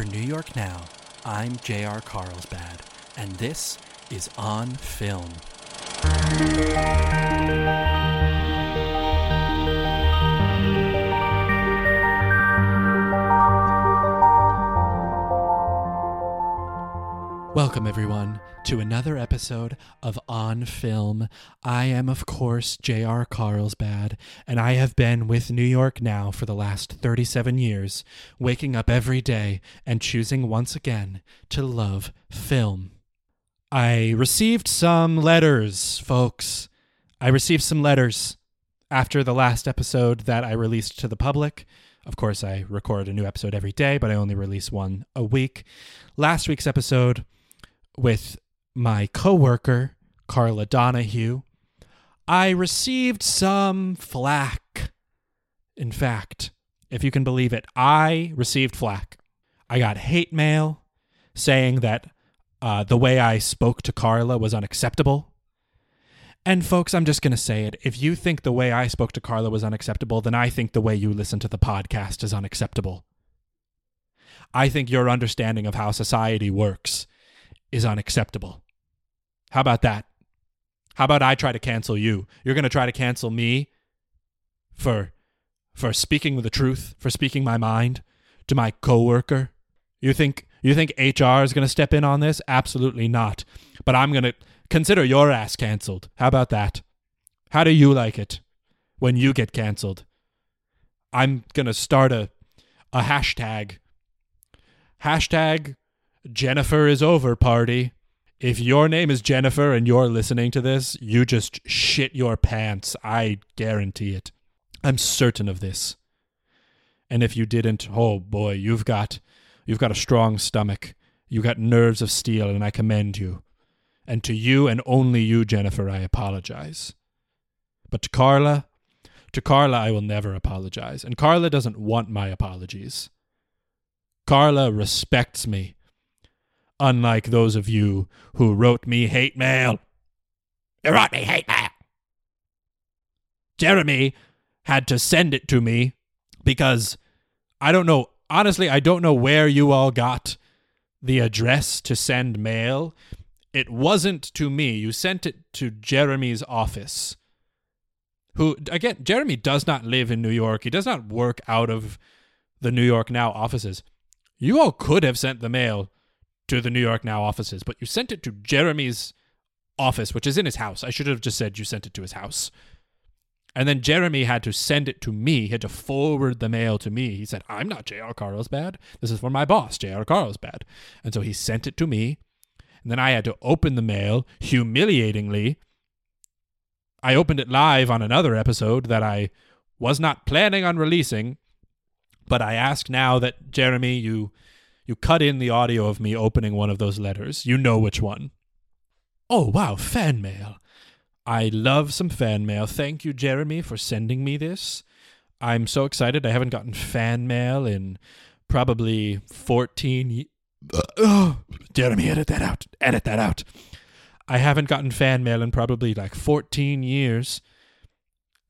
For New York Now, I'm J.R. Carlsbad, and this is On Film. Welcome, everyone, to another episode of On Film. I am, of course, J.R. Carlsbad, and I have been with New York now for the last 37 years, waking up every day and choosing once again to love film. I received some letters, folks. I received some letters after the last episode that I released to the public. Of course, I record a new episode every day, but I only release one a week. Last week's episode with my coworker, Carla Donahue, I received some flack. In fact, if you can believe it, I received flack. I got hate mail saying that uh, the way I spoke to Carla was unacceptable. And folks, I'm just going to say it. If you think the way I spoke to Carla was unacceptable, then I think the way you listen to the podcast is unacceptable. I think your understanding of how society works is unacceptable. How about that? How about I try to cancel you? You're going to try to cancel me for for speaking the truth, for speaking my mind to my coworker? You think you think HR is going to step in on this? Absolutely not. But I'm going to consider your ass canceled. How about that? How do you like it when you get canceled? I'm going to start a a hashtag. Hashtag Jennifer is over party. If your name is Jennifer and you're listening to this, you just shit your pants. I guarantee it. I'm certain of this. And if you didn't, oh boy, you've got you've got a strong stomach. You got nerves of steel and I commend you. And to you and only you, Jennifer, I apologize. But to Carla, to Carla I will never apologize. And Carla doesn't want my apologies. Carla respects me unlike those of you who wrote me hate mail. You wrote me hate mail. Jeremy had to send it to me because I don't know. Honestly, I don't know where you all got the address to send mail. It wasn't to me. You sent it to Jeremy's office. Who, again, Jeremy does not live in New York. He does not work out of the New York Now offices. You all could have sent the mail to the New York Now offices, but you sent it to Jeremy's office, which is in his house. I should have just said you sent it to his house. And then Jeremy had to send it to me. He had to forward the mail to me. He said, I'm not J.R. Carlsbad. This is for my boss, J.R. Carlsbad. And so he sent it to me. And then I had to open the mail humiliatingly. I opened it live on another episode that I was not planning on releasing. But I ask now that, Jeremy, you you cut in the audio of me opening one of those letters. You know which one. Oh, wow, fan mail. I love some fan mail. Thank you, Jeremy, for sending me this. I'm so excited. I haven't gotten fan mail in probably 14 ye- oh, Jeremy, edit that out. Edit that out. I haven't gotten fan mail in probably like 14 years.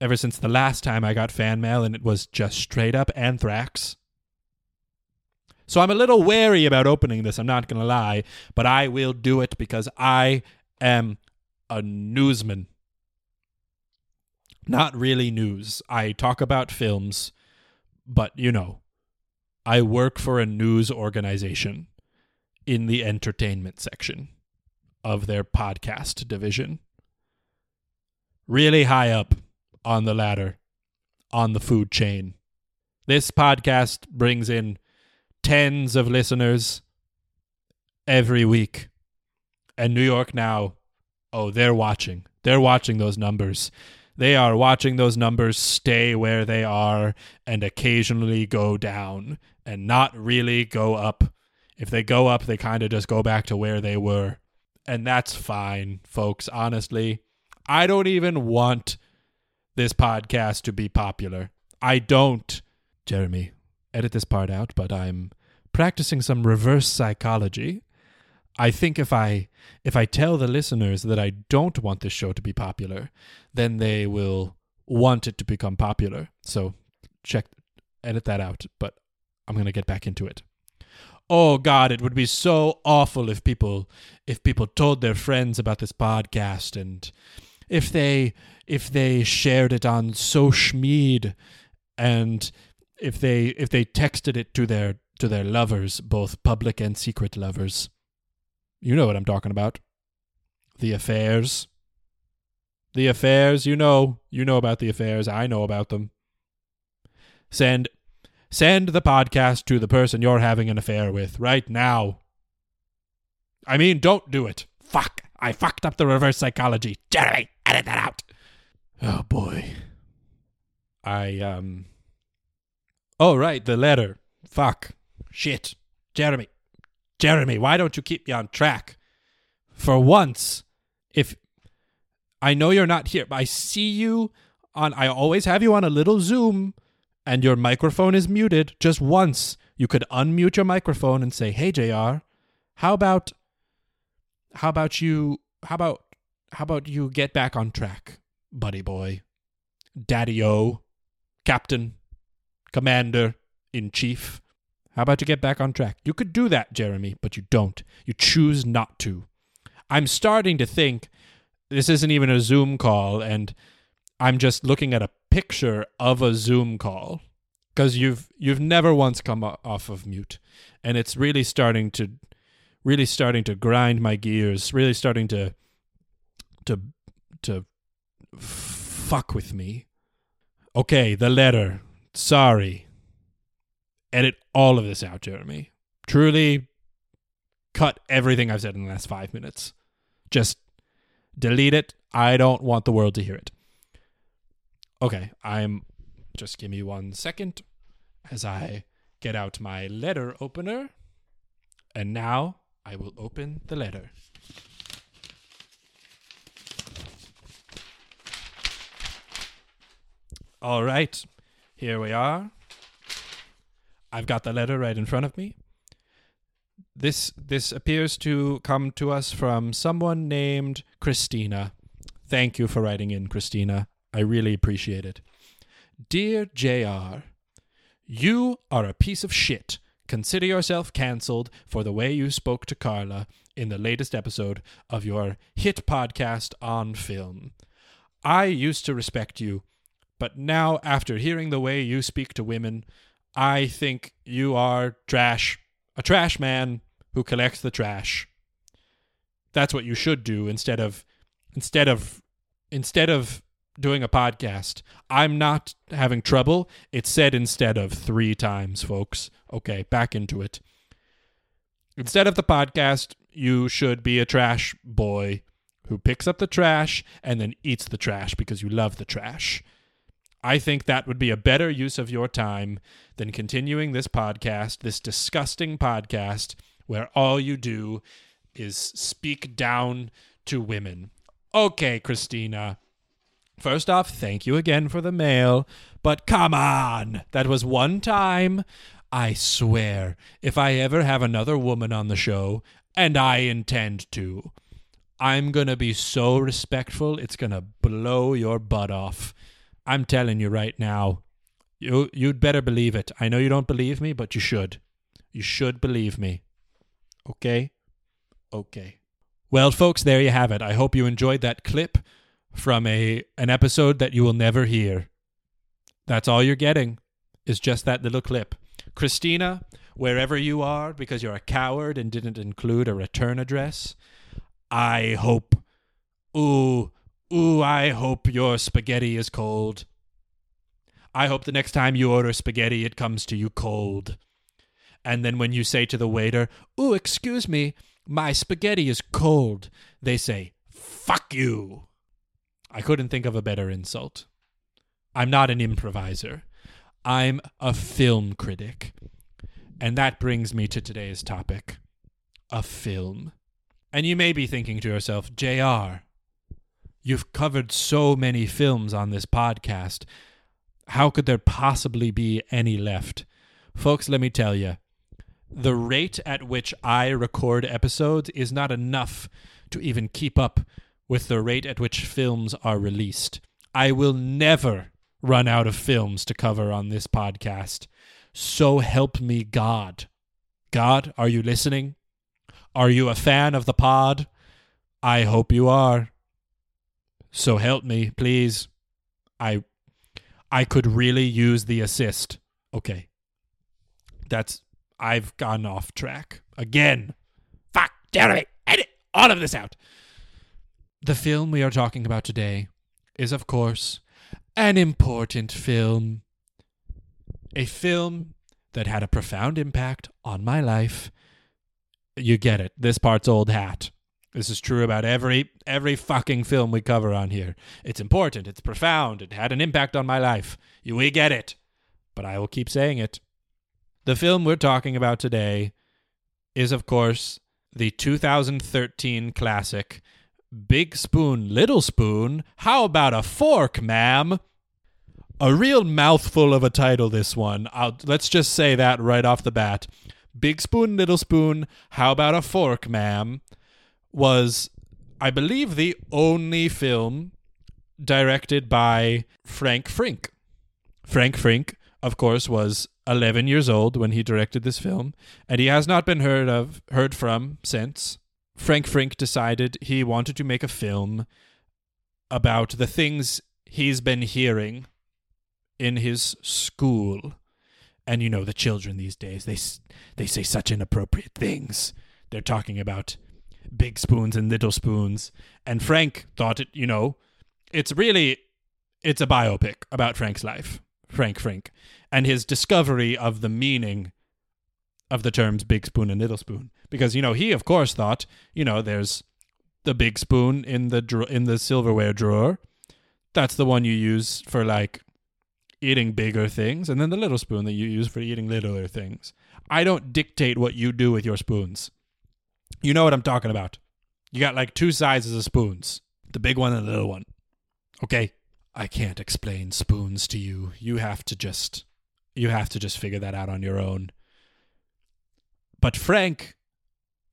Ever since the last time I got fan mail, and it was just straight up anthrax. So I'm a little wary about opening this, I'm not going to lie, but I will do it because I am a newsman. Not really news. I talk about films, but you know, I work for a news organization in the entertainment section of their podcast division. Really high up on the ladder, on the food chain. This podcast brings in tens of listeners every week. And New York Now, oh, they're watching. They're watching those numbers. They are watching those numbers stay where they are and occasionally go down and not really go up. If they go up, they kind of just go back to where they were. And that's fine, folks. Honestly, I don't even want this podcast to be popular. I don't. Jeremy, edit this part out, but I'm practicing some reverse psychology. I think if I if I tell the listeners that I don't want this show to be popular, then they will want it to become popular. So check edit that out, but I'm going to get back into it. oh god it would be so awful if people if people told their friends about this podcast and if they if they shared it on SoShmeed and if they if they texted it to their to their lovers both public and secret lovers you know what i'm talking about the affairs the affairs you know you know about the affairs i know about them send Send the podcast to the person you're having an affair with right now. I mean, don't do it. Fuck. I fucked up the reverse psychology. Jeremy, edit that out. Oh boy. I, um. Oh, right, the letter. Fuck. Shit. Jeremy. Jeremy, why don't you keep me on track? For once, if. I know you're not here, but I see you on. I always have you on a little Zoom and your microphone is muted just once, you could unmute your microphone and say, "Hey JR, how about how about you how about how about you get back on track, buddy boy, daddy o, captain, commander in chief? How about you get back on track? You could do that, Jeremy, but you don't. You choose not to. I'm starting to think this isn't even a Zoom call and I'm just looking at a picture of a Zoom call because you've you've never once come off of mute, and it's really starting to really starting to grind my gears, really starting to to to fuck with me. Okay, the letter. Sorry. Edit all of this out, Jeremy. Truly cut everything I've said in the last five minutes. Just delete it. I don't want the world to hear it. Okay, I'm. Just give me one second as I get out my letter opener. And now I will open the letter. All right, here we are. I've got the letter right in front of me. This this appears to come to us from someone named Christina. Thank you for writing in, Christina. I really appreciate it. Dear JR, you are a piece of shit. Consider yourself cancelled for the way you spoke to Carla in the latest episode of your hit podcast on film. I used to respect you, but now, after hearing the way you speak to women, I think you are trash. A trash man who collects the trash. That's what you should do instead of instead of instead of doing a podcast. I'm not having trouble. It said instead of three times, folks. Okay, back into it. Instead of the podcast, you should be a trash boy who picks up the trash and then eats the trash because you love the trash. I think that would be a better use of your time than continuing this podcast, this disgusting podcast where all you do is speak down to women. Okay, Christina, First off, thank you again for the mail, but come on, that was one time. I swear, if I ever have another woman on the show, and I intend to, I'm gonna be so respectful, it's gonna blow your butt off. I'm telling you right now. You you'd better believe it. I know you don't believe me, but you should. You should believe me. Okay? Okay. Well, folks, there you have it. I hope you enjoyed that clip from a an episode that you will never hear. That's all you're getting is just that little clip. Christina, wherever you are because you're a coward and didn't include a return address, I hope ooh ooh I hope your spaghetti is cold. I hope the next time you order spaghetti it comes to you cold. And then when you say to the waiter, "Ooh, excuse me, my spaghetti is cold." They say, "Fuck you." I couldn't think of a better insult. I'm not an improviser. I'm a film critic. And that brings me to today's topic a film. And you may be thinking to yourself, JR, you've covered so many films on this podcast. How could there possibly be any left? Folks, let me tell you, the rate at which I record episodes is not enough to even keep up with the rate at which films are released. I will never run out of films to cover on this podcast. So help me God. God, are you listening? Are you a fan of the pod? I hope you are. So help me, please. I I could really use the assist. Okay. That's I've gone off track again. Fuck, Jeremy, edit all of this out. The film we are talking about today is, of course, an important film. A film that had a profound impact on my life. You get it. This part's old hat. This is true about every every fucking film we cover on here. It's important, it's profound, it had an impact on my life. We get it. But I will keep saying it. The film we're talking about today is of course the 2013 classic Big Spoon Little Spoon. How about a fork, ma'am? A real mouthful of a title this one. I'll, let's just say that right off the bat. Big Spoon Little Spoon. How about a fork, ma'am? Was, I believe, the only film directed by Frank Frink. Frank Frink, of course, was 11 years old when he directed this film, and he has not been heard of heard from since. Frank Frink decided he wanted to make a film about the things he's been hearing in his school. And you know the children these days, they they say such inappropriate things. They're talking about big spoons and little spoons. And Frank thought it, you know, it's really it's a biopic about Frank's life, Frank Frink, and his discovery of the meaning of the terms big spoon and little spoon. Because you know he of course thought, you know, there's the big spoon in the in the silverware drawer. That's the one you use for like eating bigger things, and then the little spoon that you use for eating littler things. I don't dictate what you do with your spoons. You know what I'm talking about. You got like two sizes of spoons the big one and the little one. Okay? I can't explain spoons to you. You have to just you have to just figure that out on your own. But Frank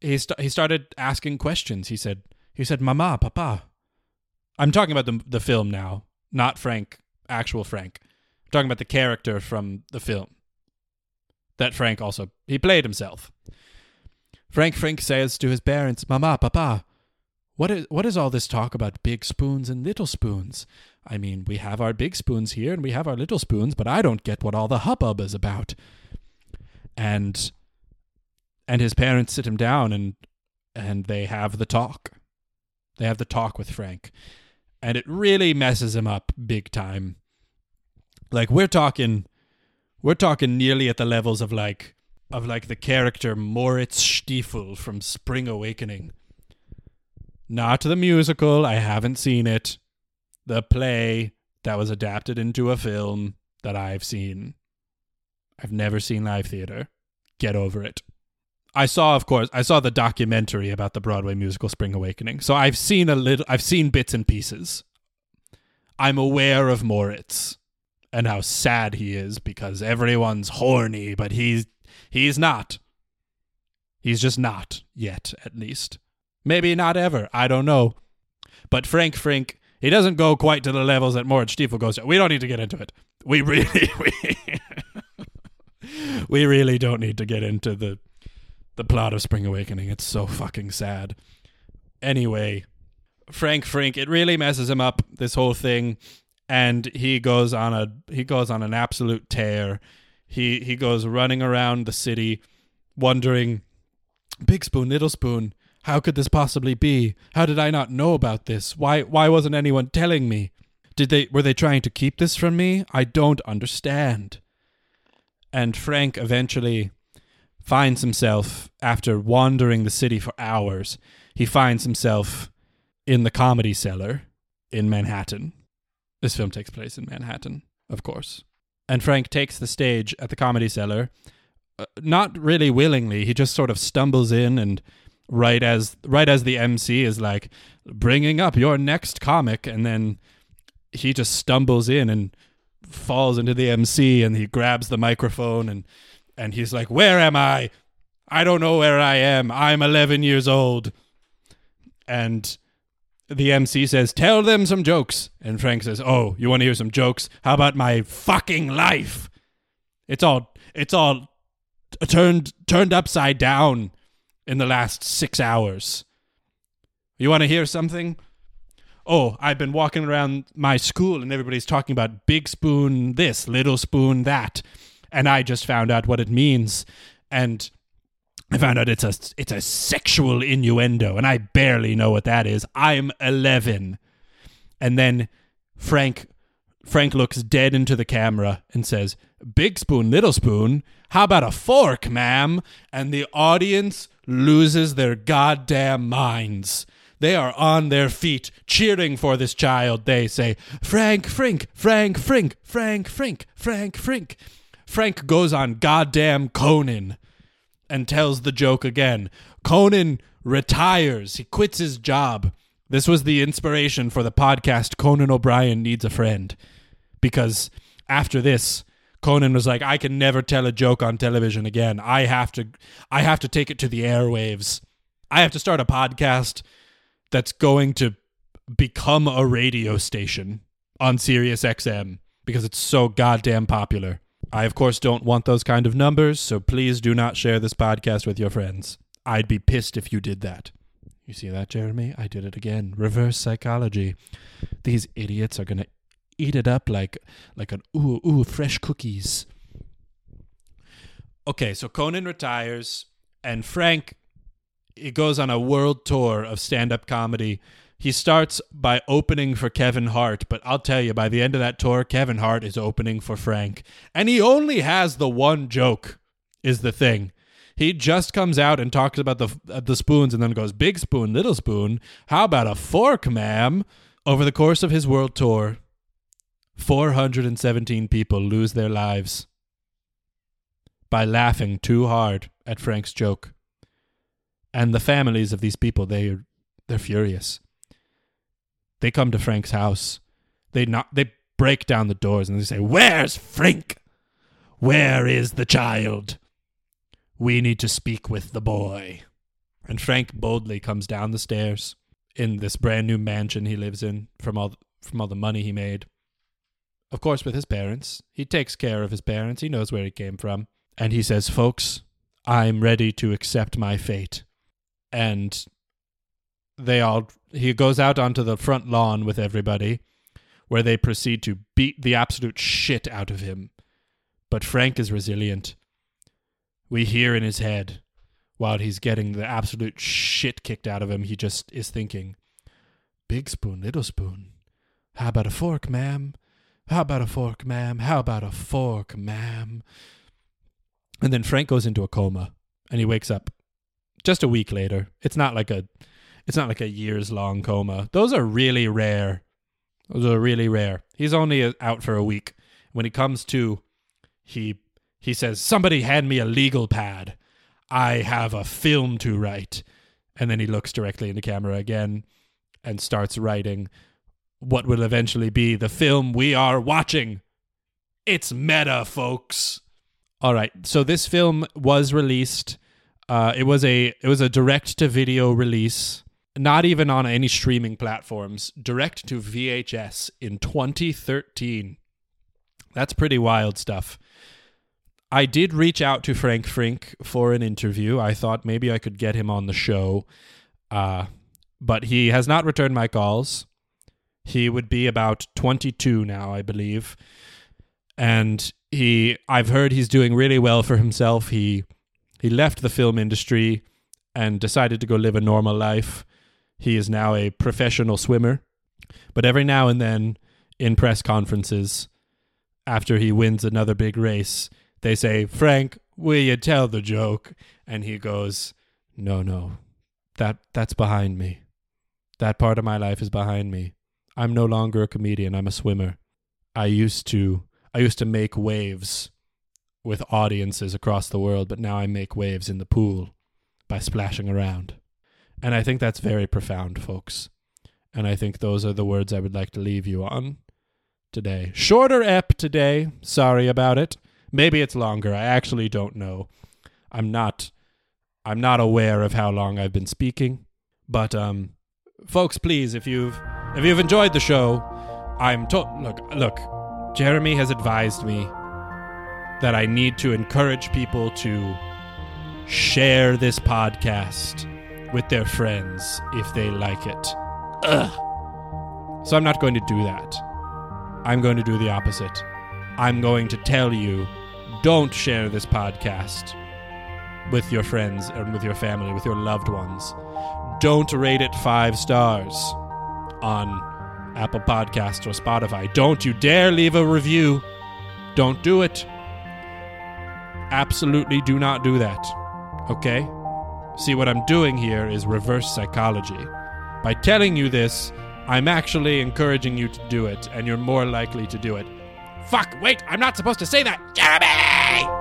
he st- he started asking questions. He said he said mama, papa. I'm talking about the the film now, not Frank, actual Frank. I'm talking about the character from the film. That Frank also he played himself. Frank Frink says to his parents, Mama, Papa, what is, what is all this talk about big spoons and little spoons? I mean, we have our big spoons here and we have our little spoons, but I don't get what all the hubbub is about. And and his parents sit him down and and they have the talk. They have the talk with Frank. And it really messes him up big time. Like we're talking we're talking nearly at the levels of like of like the character Moritz Stiefel from Spring Awakening. Not the musical, I haven't seen it. The play that was adapted into a film that I've seen. I've never seen live theater. Get over it. I saw, of course, I saw the documentary about the Broadway musical Spring Awakening. So I've seen a little, I've seen bits and pieces. I'm aware of Moritz and how sad he is because everyone's horny, but he's He's not. He's just not yet, at least. Maybe not ever. I don't know. But Frank Frink, he doesn't go quite to the levels that Moritz Stiefel goes to. We don't need to get into it. We really, we, we really don't need to get into the the plot of Spring Awakening. It's so fucking sad. Anyway, Frank Frink, it really messes him up this whole thing, and he goes on a he goes on an absolute tear. He he goes running around the city, wondering, "Big spoon, little spoon, how could this possibly be? How did I not know about this? Why why wasn't anyone telling me? Did they were they trying to keep this from me? I don't understand." And Frank eventually finds himself after wandering the city for hours. He finds himself in the comedy cellar in Manhattan. This film takes place in Manhattan, of course and Frank takes the stage at the Comedy Cellar. Uh, not really willingly, he just sort of stumbles in and right as right as the MC is like bringing up your next comic and then he just stumbles in and falls into the MC and he grabs the microphone and and he's like, "Where am I? I don't know where I am. I'm 11 years old." And the MC says, Tell them some jokes. And Frank says, Oh, you want to hear some jokes? How about my fucking life? It's all, it's all turned turned upside down in the last six hours. You want to hear something? Oh, I've been walking around my school and everybody's talking about big spoon this, little spoon that, and I just found out what it means, and I found out it's a it's a sexual innuendo, and I barely know what that is. I'm eleven, and then Frank Frank looks dead into the camera and says, "Big spoon, little spoon. How about a fork, ma'am?" And the audience loses their goddamn minds. They are on their feet, cheering for this child. They say, Frank Frink, Frank Frink, Frank Frink, Frank Frink. Frank goes on goddamn Conan and tells the joke again. Conan retires. He quits his job. This was the inspiration for the podcast Conan O'Brien Needs a Friend. Because after this, Conan was like, I can never tell a joke on television again. I have to I have to take it to the airwaves. I have to start a podcast that's going to become a radio station on Sirius XM because it's so goddamn popular. I, of course, don't want those kind of numbers, so please do not share this podcast with your friends. I'd be pissed if you did that. You see that, Jeremy? I did it again. Reverse psychology. These idiots are going to eat it up like like an ooh ooh fresh cookies. Okay, so Conan retires and Frank he goes on a world tour of stand-up comedy. He starts by opening for Kevin Hart, but I'll tell you, by the end of that tour, Kevin Hart is opening for Frank. And he only has the one joke, is the thing. He just comes out and talks about the uh, the spoons and then goes, Big spoon, little spoon. How about a fork, ma'am? Over the course of his world tour, 417 people lose their lives by laughing too hard at Frank's joke. And the families of these people, they they're furious. They come to Frank's house. They not they break down the doors and they say, "Where's Frank? Where is the child? We need to speak with the boy." And Frank boldly comes down the stairs in this brand new mansion he lives in from all from all the money he made. Of course, with his parents. He takes care of his parents. He knows where he came from. And he says, Folks, I'm ready to accept my fate. And they all, he goes out onto the front lawn with everybody, where they proceed to beat the absolute shit out of him. But Frank is resilient. We hear in his head, while he's getting the absolute shit kicked out of him, he just is thinking, Big spoon, little spoon. How about a fork, ma'am? How about a fork, ma'am? How about a fork, ma'am? And then Frank goes into a coma and he wakes up just a week later. It's not like a it's not like a years long coma. Those are really rare. Those are really rare. He's only out for a week. When he comes to, he he says, "Somebody hand me a legal pad. I have a film to write." And then he looks directly in the camera again and starts writing what will eventually be the film we are watching. It's meta, folks. All right, so this film was released. Uh, it was a it was a direct to video release, not even on any streaming platforms. Direct to VHS in 2013. That's pretty wild stuff. I did reach out to Frank Frink for an interview. I thought maybe I could get him on the show, uh, but he has not returned my calls. He would be about 22 now, I believe. And he I've heard he's doing really well for himself. He he left the film industry and decided to go live a normal life. He is now a professional swimmer. But every now and then in press conferences after he wins another big race, they say, "Frank, will you tell the joke?" And he goes, "No, no. That that's behind me. That part of my life is behind me. I'm no longer a comedian, I'm a swimmer. I used to I used to make waves with audiences across the world, but now I make waves in the pool by splashing around. And I think that's very profound, folks. And I think those are the words I would like to leave you on today. Shorter ep today. Sorry about it. Maybe it's longer. I actually don't know. I'm not I'm not aware of how long I've been speaking, but um folks, please if you've if you've enjoyed the show, I'm told look look. Jeremy has advised me that I need to encourage people to share this podcast with their friends if they like it. Ugh. So I'm not going to do that. I'm going to do the opposite. I'm going to tell you don't share this podcast with your friends and with your family, with your loved ones. Don't rate it five stars on Apple Podcasts or Spotify. Don't you dare leave a review. Don't do it. Absolutely do not do that. Okay? See, what I'm doing here is reverse psychology. By telling you this, I'm actually encouraging you to do it, and you're more likely to do it. Fuck, wait, I'm not supposed to say that! Jeremy!